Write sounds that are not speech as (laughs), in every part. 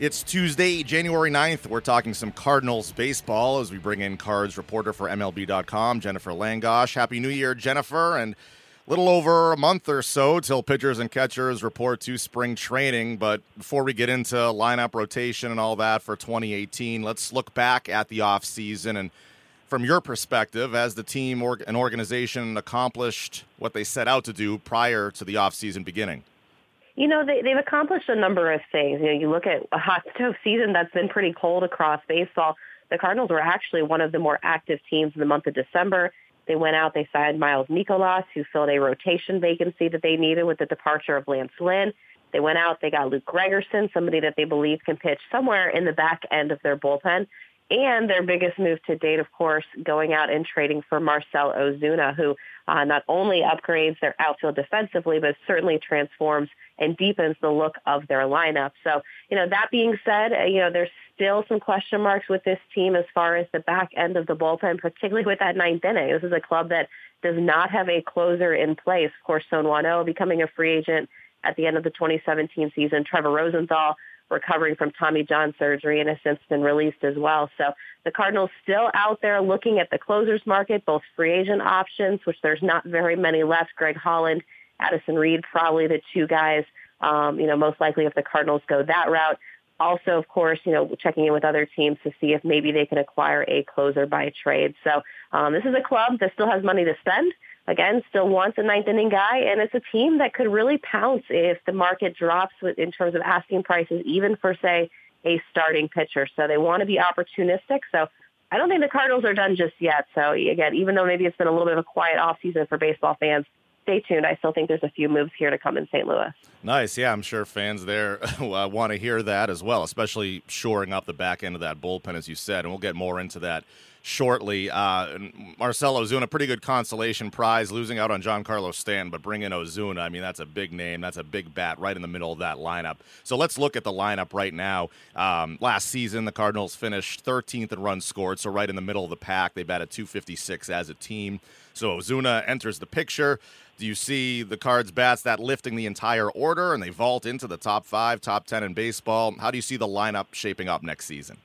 It's Tuesday, January 9th. We're talking some Cardinals baseball as we bring in cards reporter for MLB.com, Jennifer Langosch. Happy New Year, Jennifer. And a little over a month or so till pitchers and catchers report to spring training. But before we get into lineup rotation and all that for 2018, let's look back at the offseason and from your perspective as the team or an organization accomplished what they set out to do prior to the offseason beginning? You know, they, they've accomplished a number of things. You know, you look at a hot (laughs) stove season that's been pretty cold across baseball. The Cardinals were actually one of the more active teams in the month of December. They went out, they signed Miles Mikolas, who filled a rotation vacancy that they needed with the departure of Lance Lynn. They went out, they got Luke Gregerson, somebody that they believe can pitch somewhere in the back end of their bullpen. And their biggest move to date, of course, going out and trading for Marcell Ozuna, who uh, not only upgrades their outfield defensively, but certainly transforms and deepens the look of their lineup. So, you know, that being said, uh, you know, there's still some question marks with this team as far as the back end of the bullpen, particularly with that ninth inning. This is a club that does not have a closer in place. Of course, Son Wano becoming a free agent at the end of the 2017 season. Trevor Rosenthal recovering from Tommy John surgery and has since been released as well. So the Cardinals still out there looking at the closers market, both free agent options, which there's not very many left. Greg Holland, Addison Reed, probably the two guys, um, you know, most likely if the Cardinals go that route. Also, of course, you know, checking in with other teams to see if maybe they can acquire a closer by trade. So um, this is a club that still has money to spend again, still wants a ninth inning guy, and it's a team that could really pounce if the market drops in terms of asking prices, even for, say, a starting pitcher. So they want to be opportunistic. So I don't think the Cardinals are done just yet. So again, even though maybe it's been a little bit of a quiet offseason for baseball fans, stay tuned. I still think there's a few moves here to come in St. Louis. Nice. Yeah, I'm sure fans there (laughs) uh, want to hear that as well, especially shoring up the back end of that bullpen, as you said. And we'll get more into that shortly. Uh, Marcell Ozuna, pretty good consolation prize, losing out on Giancarlo Stanton, but bring in Ozuna. I mean, that's a big name. That's a big bat right in the middle of that lineup. So let's look at the lineup right now. Um, last season, the Cardinals finished 13th in runs scored, so right in the middle of the pack. They batted 256 as a team. So Ozuna enters the picture. Do you see the Cards bats that lifting the entire order and they vault into the top five, top 10 in baseball? How do you see the lineup shaping up next season?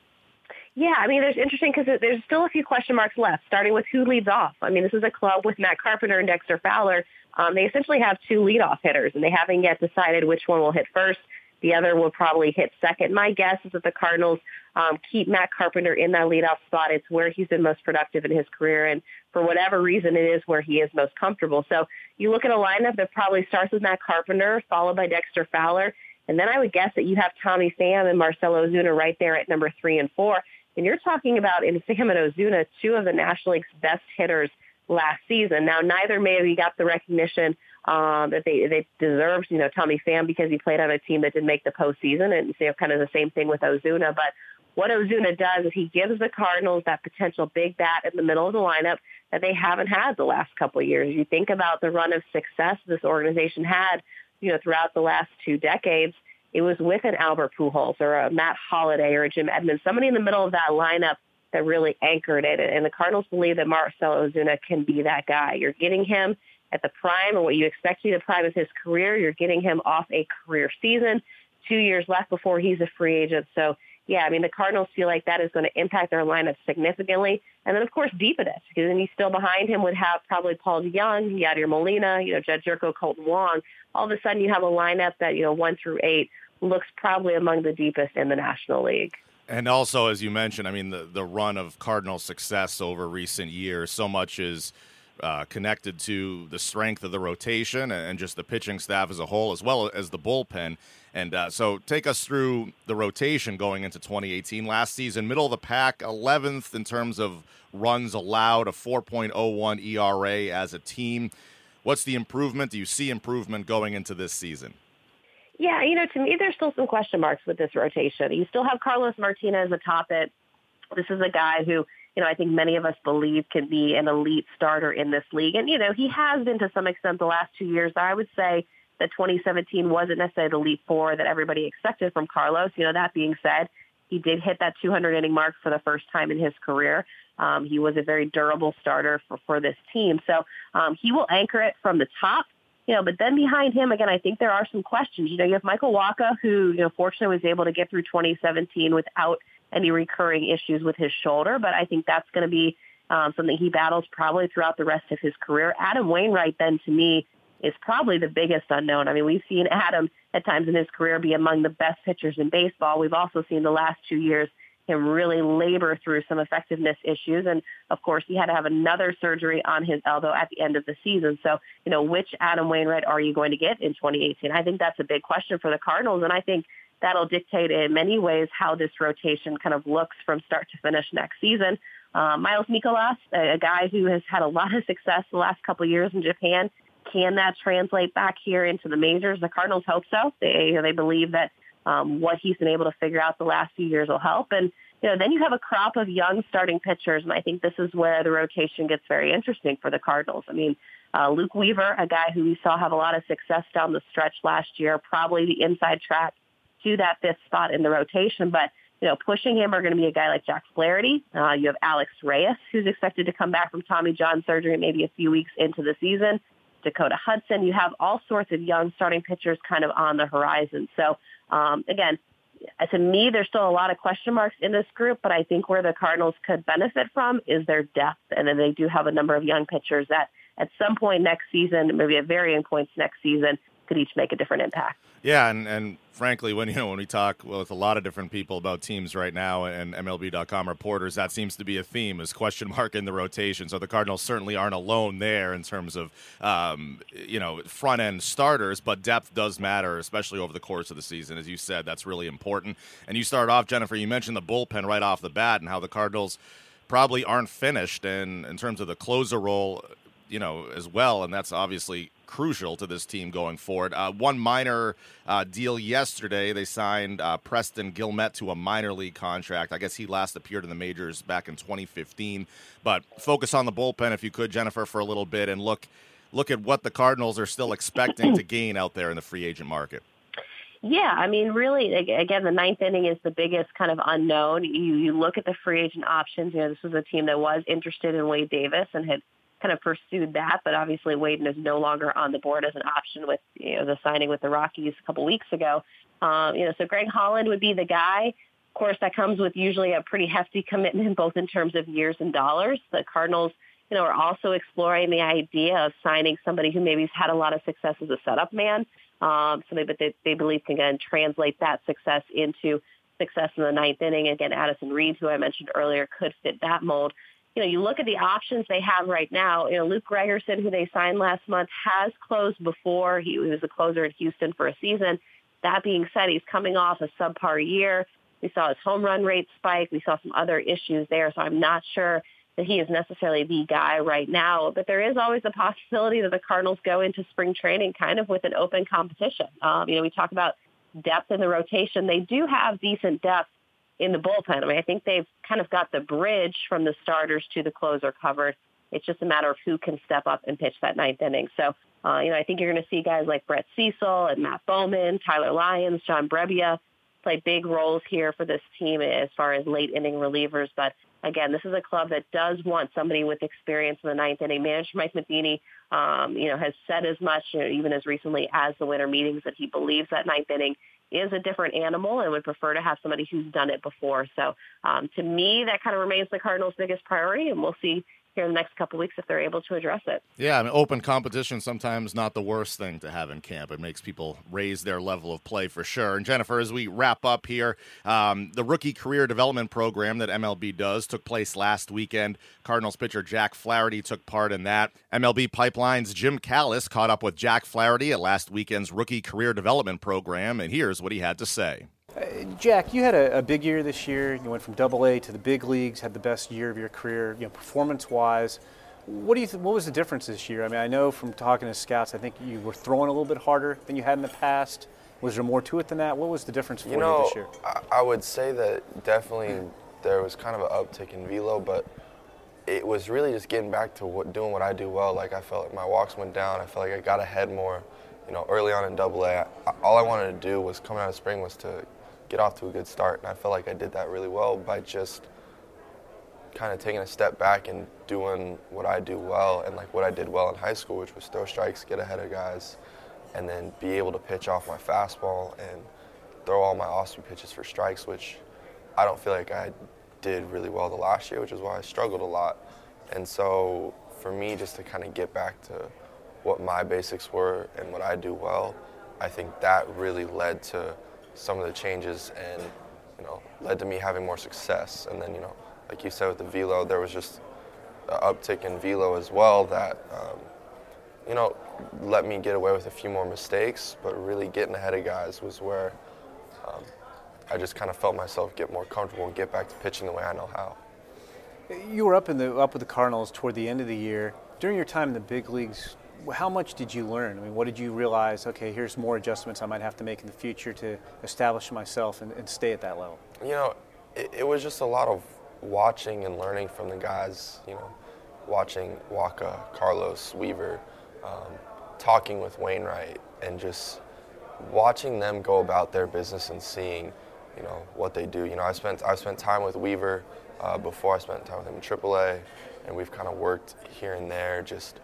Yeah, I mean, there's interesting because there's still a few question marks left, starting with who leads off. I mean, this is a club with Matt Carpenter and Dexter Fowler. Um, they essentially have two leadoff hitters, and they haven't yet decided which one will hit first. The other will probably hit second. My guess is that the Cardinals um, keep Matt Carpenter in that leadoff spot. It's where he's been most productive in his career, and for whatever reason, it is where he is most comfortable. So you look at a lineup that probably starts with Matt Carpenter, followed by Dexter Fowler, and then I would guess that you have Tommy Pham and Marcell Ozuna right there at number three and four. And you're talking about in Pham and Ozuna, two of the National League's best hitters last season. Now, neither maybe got the recognition um, that they they deserved. You know, Tommy Pham because he played on a team that didn't make the postseason, and you kind of the same thing with Ozuna. But what Ozuna does is he gives the Cardinals that potential big bat in the middle of the lineup that they haven't had the last couple of years. You think about the run of success this organization had, you know, throughout the last two decades it was with an Albert Pujols or a Matt Holliday or a Jim Edmonds, somebody in the middle of that lineup that really anchored it. And the Cardinals believe that Marcell Ozuna can be that guy. You're getting him at the prime or what you expect to be the prime of his career. You're getting him off a career season, two years left before he's a free agent. So yeah, I mean, the Cardinals feel like that is going to impact their lineup significantly. And then, of course, deepen it, because then you still behind him would have probably Paul DeJong, Yadier Molina, you know, Jedd Gyorko, Kolten Wong. All of a sudden, you have a lineup that, you know, one through eight looks probably among the deepest in the National League. And also, as you mentioned, I mean, the, the run of Cardinal success over recent years, so much is uh, connected to the strength of the rotation and just the pitching staff as a whole, as well as the bullpen. And uh, so, take us through the rotation going into 2018. Last season, middle of the pack, 11th in terms of runs allowed, a 4.01 ERA as a team. What's the improvement? Do you see improvement going into this season? Yeah, you know, to me, there's still some question marks with this rotation. You still have Carlos Martinez atop it. This is a guy who, you know, I think many of us believe can be an elite starter in this league. And, you know, he has been to some extent the last two years. I would say that 2017 wasn't necessarily the leap four that everybody expected from Carlos. You know, that being said, he did hit that 200 inning mark for the first time in his career. Um, he was a very durable starter for, for this team. So um, he will anchor it from the top. You know, but then behind him, again, I think there are some questions. You know, you have Michael Wacha, who, you know, fortunately was able to get through 2017 without any recurring issues with his shoulder. But I think that's going to be um, something he battles probably throughout the rest of his career. Adam Wainwright, then, to me, is probably the biggest unknown. I mean, we've seen Adam at times in his career be among the best pitchers in baseball. We've also seen the last two years him really labor through some effectiveness issues. And of course, he had to have another surgery on his elbow at the end of the season. So, you know, which Adam Wainwright are you going to get in 2018? I think that's a big question for the Cardinals. And I think that'll dictate in many ways how this rotation kind of looks from start to finish next season. Uh, Miles Mikolas, a, a guy who has had a lot of (laughs) success the last couple of years in Japan, can that translate back here into the majors? The Cardinals hope so. They they believe that um, what he's been able to figure out the last few years will help. And you know, then you have a crop of young starting pitchers, and I think this is where the rotation gets very interesting for the Cardinals. I mean, uh, Luke Weaver, a guy who we saw have a lot of success down the stretch last year, probably the inside track to that fifth spot in the rotation, but you know, pushing him are going to be a guy like Jack Flaherty. Uh, you have Alex Reyes, who's expected to come back from Tommy John surgery maybe a few weeks into the season. Dakota Hudson. You have all sorts of young starting pitchers kind of on the horizon. So um, again, to me, there's still a lot of question marks in this group, but I think where the Cardinals could benefit from is their depth. And then they do have a number of young pitchers that at some point next season, maybe at varying points next season, could each make a different impact. Yeah, and, and frankly, when you know when we talk with a lot of different people about teams right now and MLB.com reporters, that seems to be a theme is question mark in the rotation. So the Cardinals certainly aren't alone there in terms of um, you know front end starters, but depth does matter, especially over the course of the season. As you said, that's really important. And you start off, Jennifer. You mentioned the bullpen right off the bat and how the Cardinals probably aren't finished, and in terms of the closer role, you know, as well, and that's obviously crucial to this team going forward. Uh, one minor uh, deal yesterday, they signed uh, Preston Guilmet to a minor league contract. I guess he last appeared in the majors back in 2015. But focus on the bullpen, if you could, Jennifer, for a little bit, and look look at what the Cardinals are still expecting to gain out there in the free agent market. Yeah, I mean, really, again, the ninth inning is the biggest kind of unknown. You you look at the free agent options. You know, this was a team that was interested in Wade Davis and had kind of pursued that, but obviously Waden is no longer on the board as an option with you know the signing with the Rockies a couple weeks ago. Um, you know, so Greg Holland would be the guy. Of course, that comes with usually a pretty hefty commitment, (laughs) both in terms of years and dollars. The Cardinals, you know, are also exploring the idea of signing somebody who maybe has had a lot of success as a setup man. Um, but they, they believe can again translate that success into success in the ninth inning. Again, Addison Reed, who I mentioned earlier, could fit that mold you know, you look at the options they have right now. You know, Luke Gregerson, who they signed last month, has closed before. He was a closer in Houston for a season. That being said, he's coming off a subpar year. We saw his home run rate spike. We saw some other issues there. So I'm not sure that he is necessarily the guy right now. But there is always a possibility that the Cardinals go into spring training kind of with an open competition. Um, you know, we talk about depth in the rotation. They do have decent depth in the bullpen. I mean, I think they've kind of got the bridge from the starters to the closer covered. It's just a matter of who can step up and pitch that ninth inning. So, uh, you know, I think you're going to see guys like Brett Cecil and Matt Bowman, Tyler Lyons, John Brebbia play big roles here for this team as far as late inning relievers. But again, this is a club that does want somebody with experience in the ninth inning. Manager Mike Matheny, um, you know, has said as much, you know, even as recently as the winter meetings, that he believes that ninth inning is a different animal and would prefer to have somebody who's done it before. So um, to me, that kind of remains the Cardinals' biggest priority, and we'll see here in the next couple weeks if they're able to address it. Yeah, I mean, open competition sometimes not the worst thing to have in camp. It makes people raise their level of play for sure. And Jennifer, as we wrap up here, um, the rookie career development program that MLB does took place last weekend. Cardinals pitcher Jack Flaherty took part in that. MLB Pipeline's Jim Callis caught up with Jack Flaherty at last weekend's rookie career development program, and here's what he had to say. Uh, Jack, you had a, a, big year this year. You went from Double A to the big leagues. Had the best year of your career, you know, performance-wise. What do you? Th- what was the difference this year? I mean, I know from talking to scouts, I think you were throwing a little bit harder than you had in the past. Was there more to it than that? What was the difference for you, know, you this year? I, I would say that definitely there was kind of an uptick in velo, but it was really just getting back to what, doing what I do well. Like I felt like my walks went down. I felt like I got ahead more. You know, early on in Double A, all I wanted to do was coming out of spring was to get off to a good start, and I felt like I did that really well by just kind of taking a step back and doing what I do well and like what I did well in high school, which was throw strikes, get ahead of guys, and then be able to pitch off my fastball and throw all my awesome pitches for strikes, which I don't feel like I did really well the last year, which is why I struggled a lot. And so for me, just to kind of get back to what my basics were and what I do well, I think that really led to some of the changes and you know led to me having more success. And then you know, like you said with the velo, there was just an uptick in velo as well that um, you know let me get away with a few more mistakes. But really getting ahead of guys was where um, I just kind of felt myself get more comfortable and get back to pitching the way I know how. You were up in the up with the Cardinals toward the end of the year. During your time in the big leagues, how much did you learn? I mean, what did you realize? Okay, here's more adjustments I might have to make in the future to establish myself and, and stay at that level. You know, it, it, was just a lot of watching and learning from the guys. You know, watching Wacha, Carlos, Weaver, um, talking with Wainwright, and just watching them go about their business and seeing, you know, what they do. You know, I spent I spent time with Weaver uh, before I spent time with him in AAA, and we've kind of worked here and there just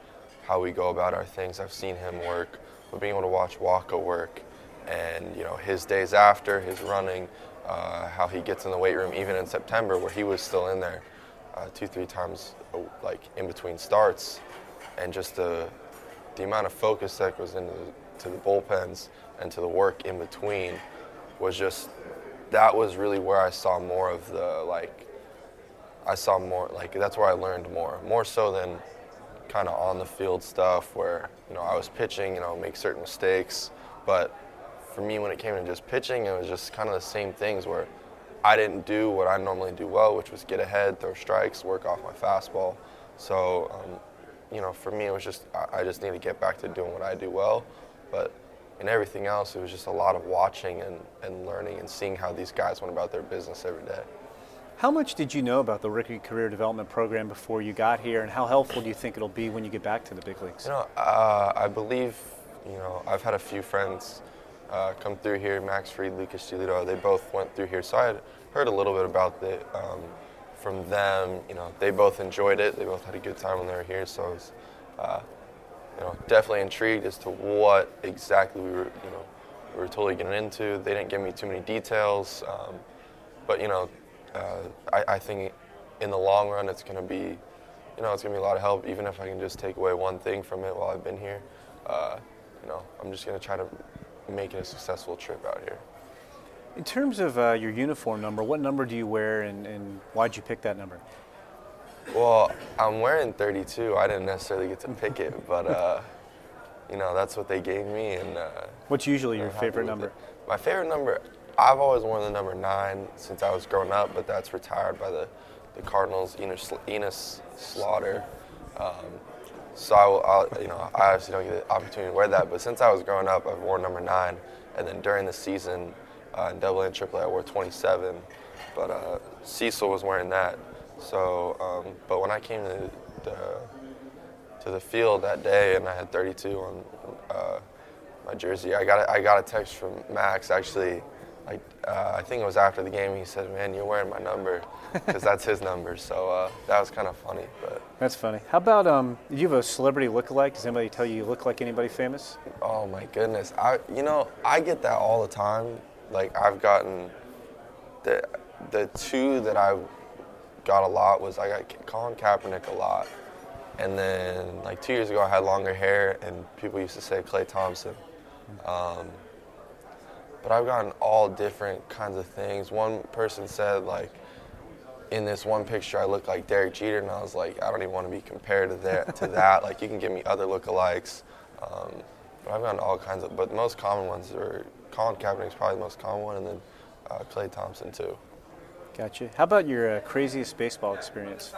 how we go about our things. I've seen him work, but being able to watch Wacha work, and you know his days after, his running, uh, how he gets in the weight room, even in September where he was still in there uh, two, three times, uh, like in between starts, and just the the amount of focus that goes into the, to the bullpens and to the work in between was just that was really where I saw more of the like I saw more like that's where I learned more more so than kind of on the field stuff where you know I was pitching, you know, make certain mistakes, but for me when it came to just pitching, it was just kind of the same things where I didn't do what I normally do well, which was get ahead, throw strikes, work off my fastball. So, um, you know, for me it was just I just need to get back to doing what I do well, but in everything else, it was just a lot of watching and, and learning and seeing how these guys went about their business every day. How much did you know about the rookie career development program before you got here, and how helpful do you think it'll be when you get back to the big leagues? You know, uh, I believe, you know, I've had a few friends uh, come through here, Max Fried, Lucas Giolito, they both went through here, so I had heard a little bit about it um, from them. You know, they both enjoyed it, they both had a good time when they were here, so I was, uh, you know, definitely intrigued as to what exactly we were, you know, we were totally getting into. They didn't give me too many details, um, but you know, uh, I, I, think in the long run it's going to be, you know, it's going to be a lot of help. Even if I can just take away one thing from it while I've been here, uh, you know, I'm just going to try to make it a successful trip out here. In terms of uh, your uniform number, what number do you wear, and, and why'd you pick that number? Well, I'm wearing 32. I didn't necessarily get to pick it, (laughs) but uh, you know that's what they gave me. And uh, what's usually your favorite number? It. My favorite number, I've always worn the number nine since I was growing up, but that's retired by the, the Cardinals, Enos, Enos Slaughter. Um, so I, will, you know, I obviously don't get the opportunity to wear that, but since I was growing up, I've worn number nine, and then during the season uh, in Double and Triple I wore 27. But uh, Cecil was wearing that. So, um, but when I came to the, to the field that day and I had 32 on uh, my jersey, I got a, I got a text from Max actually I, uh, I think it was after the game. He said, "Man, you're wearing my number," (laughs) because that's his number. So uh, that was kind of funny. But that's funny. How about um? Do you have a celebrity look-alike? Does anybody tell you you look like anybody famous? Oh my goodness! I you know I get that all the time. Like I've gotten the the two that I got a lot was I got Colin Kaepernick a lot, and then like two years ago I had longer hair and people used to say Klay Thompson. Um, but I've gotten all different kinds of things. One person said like, in this one picture I look like Derek Jeter, and I was like, I don't even want to be compared to that. to (laughs) that. Like you can give me other lookalikes, um, but I've gotten all kinds of. But the most common ones are Colin Kaepernick is probably the most common one, and then uh, Klay Thompson too. Gotcha. How about your uh, craziest baseball experience?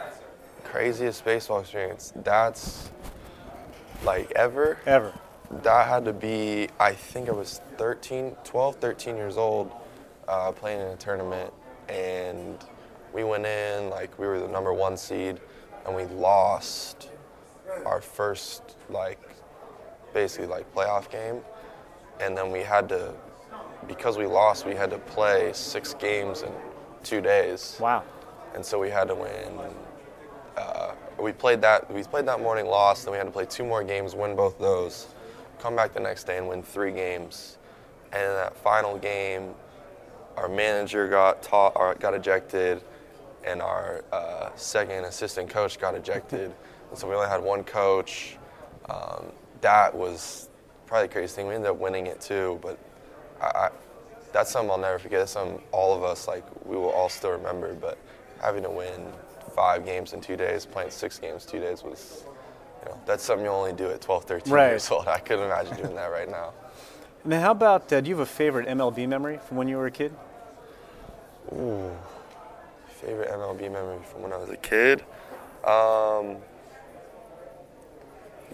Craziest baseball experience? That's like ever. Ever that had to be, I think I was 13, 12, 13 years old, uh, playing in a tournament, and we went in like we were the number one seed, and we lost our first like basically like playoff game, and then we had to because we lost, we had to play six games in two days. Wow. And so we had to win. Uh, we played that. We played that morning, lost. Then we had to play two more games, win both those, come back the next day and win three games. And in that final game, our manager got taught, or got ejected, and our uh, second assistant coach got ejected. (laughs) and so we only had one coach. Um, that was probably the craziest thing. We ended up winning it too, but I, I, that's something I'll never forget. That's something all of us like we will all still remember. But having to win five games in two days, playing six games two days was, you know, that's something you only do at 12, 13 Right. years old. I couldn't imagine doing that right now. (laughs) And then how about, uh, do you have a favorite MLB memory from when you were a kid? Ooh, favorite MLB memory from when I was a kid. Um,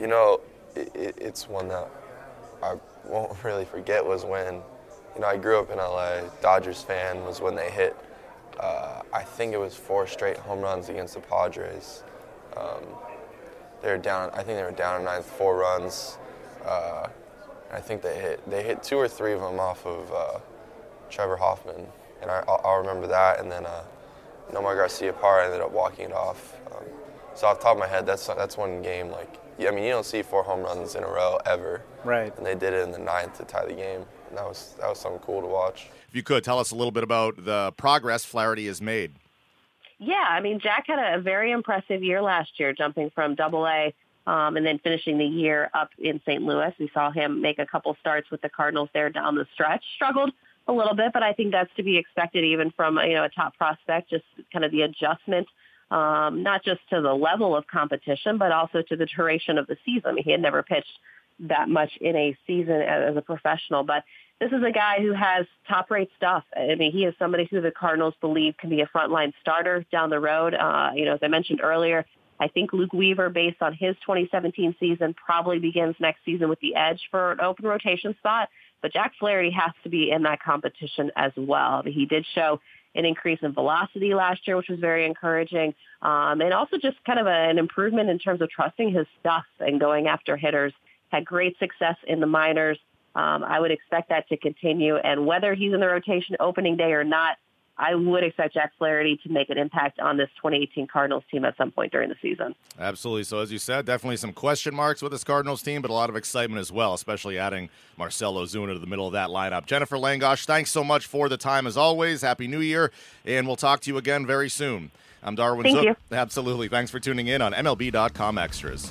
you know, it, it, it's one that I won't (laughs) really forget was when, you know, I grew up in LA. Dodgers fan was when they hit. Uh, I think it was four straight home runs against the Padres. Um, they were down. I think they were down in ninth, four runs. Uh, I think they hit. They hit two or three of them off of uh, Trevor Hoffman, and I, I'll, I'll remember that. And then uh, Nomar Garciaparra ended up walking it off. Um, so off the top of my head, that's that's one game. Like, I mean, you don't see four home runs in a row ever. Right. And they did it in the ninth to tie the game. And that was that was something cool to watch. If you could tell us a little bit about the progress Flaherty has made. Yeah, I mean, Jack had a very impressive year last year, jumping from Double A um, and then finishing the year up in St. Louis. We saw him make a couple starts with the Cardinals there down the stretch. Struggled a little bit, but I think that's to be expected even from you know a top prospect. Just kind of the adjustment, um, not just to the level of competition, but also to the duration of the season. He had never pitched that much in a season as a professional, but this is a guy who has top rate stuff. I mean, he is somebody who the Cardinals believe can be a frontline starter down the road. Uh, you know, as I mentioned earlier, I think Luke Weaver, based on his 2017 season, probably begins next season with the edge for an open rotation spot. But Jack Flaherty has to be in that competition as well. He did show an increase in velocity last year, which was very encouraging, um, and also just kind of a, an improvement in terms of trusting his stuff and going after hitters. Had great success in the minors. Um, I would expect that to continue. And whether he's in the rotation opening day or not, I would expect Jack Flaherty to make an impact on this 2018 Cardinals team at some point during the season. Absolutely. So, as you said, definitely some question marks with this Cardinals team, but a lot of excitement as well, especially adding Marcell Ozuna to the middle of that lineup. Jennifer Langosch, thanks so much for the time as always. Happy New Year, and we'll talk to you again very soon. I'm Darwin Thank Zook. you. Absolutely. Thanks for tuning in on MLB.com Extras.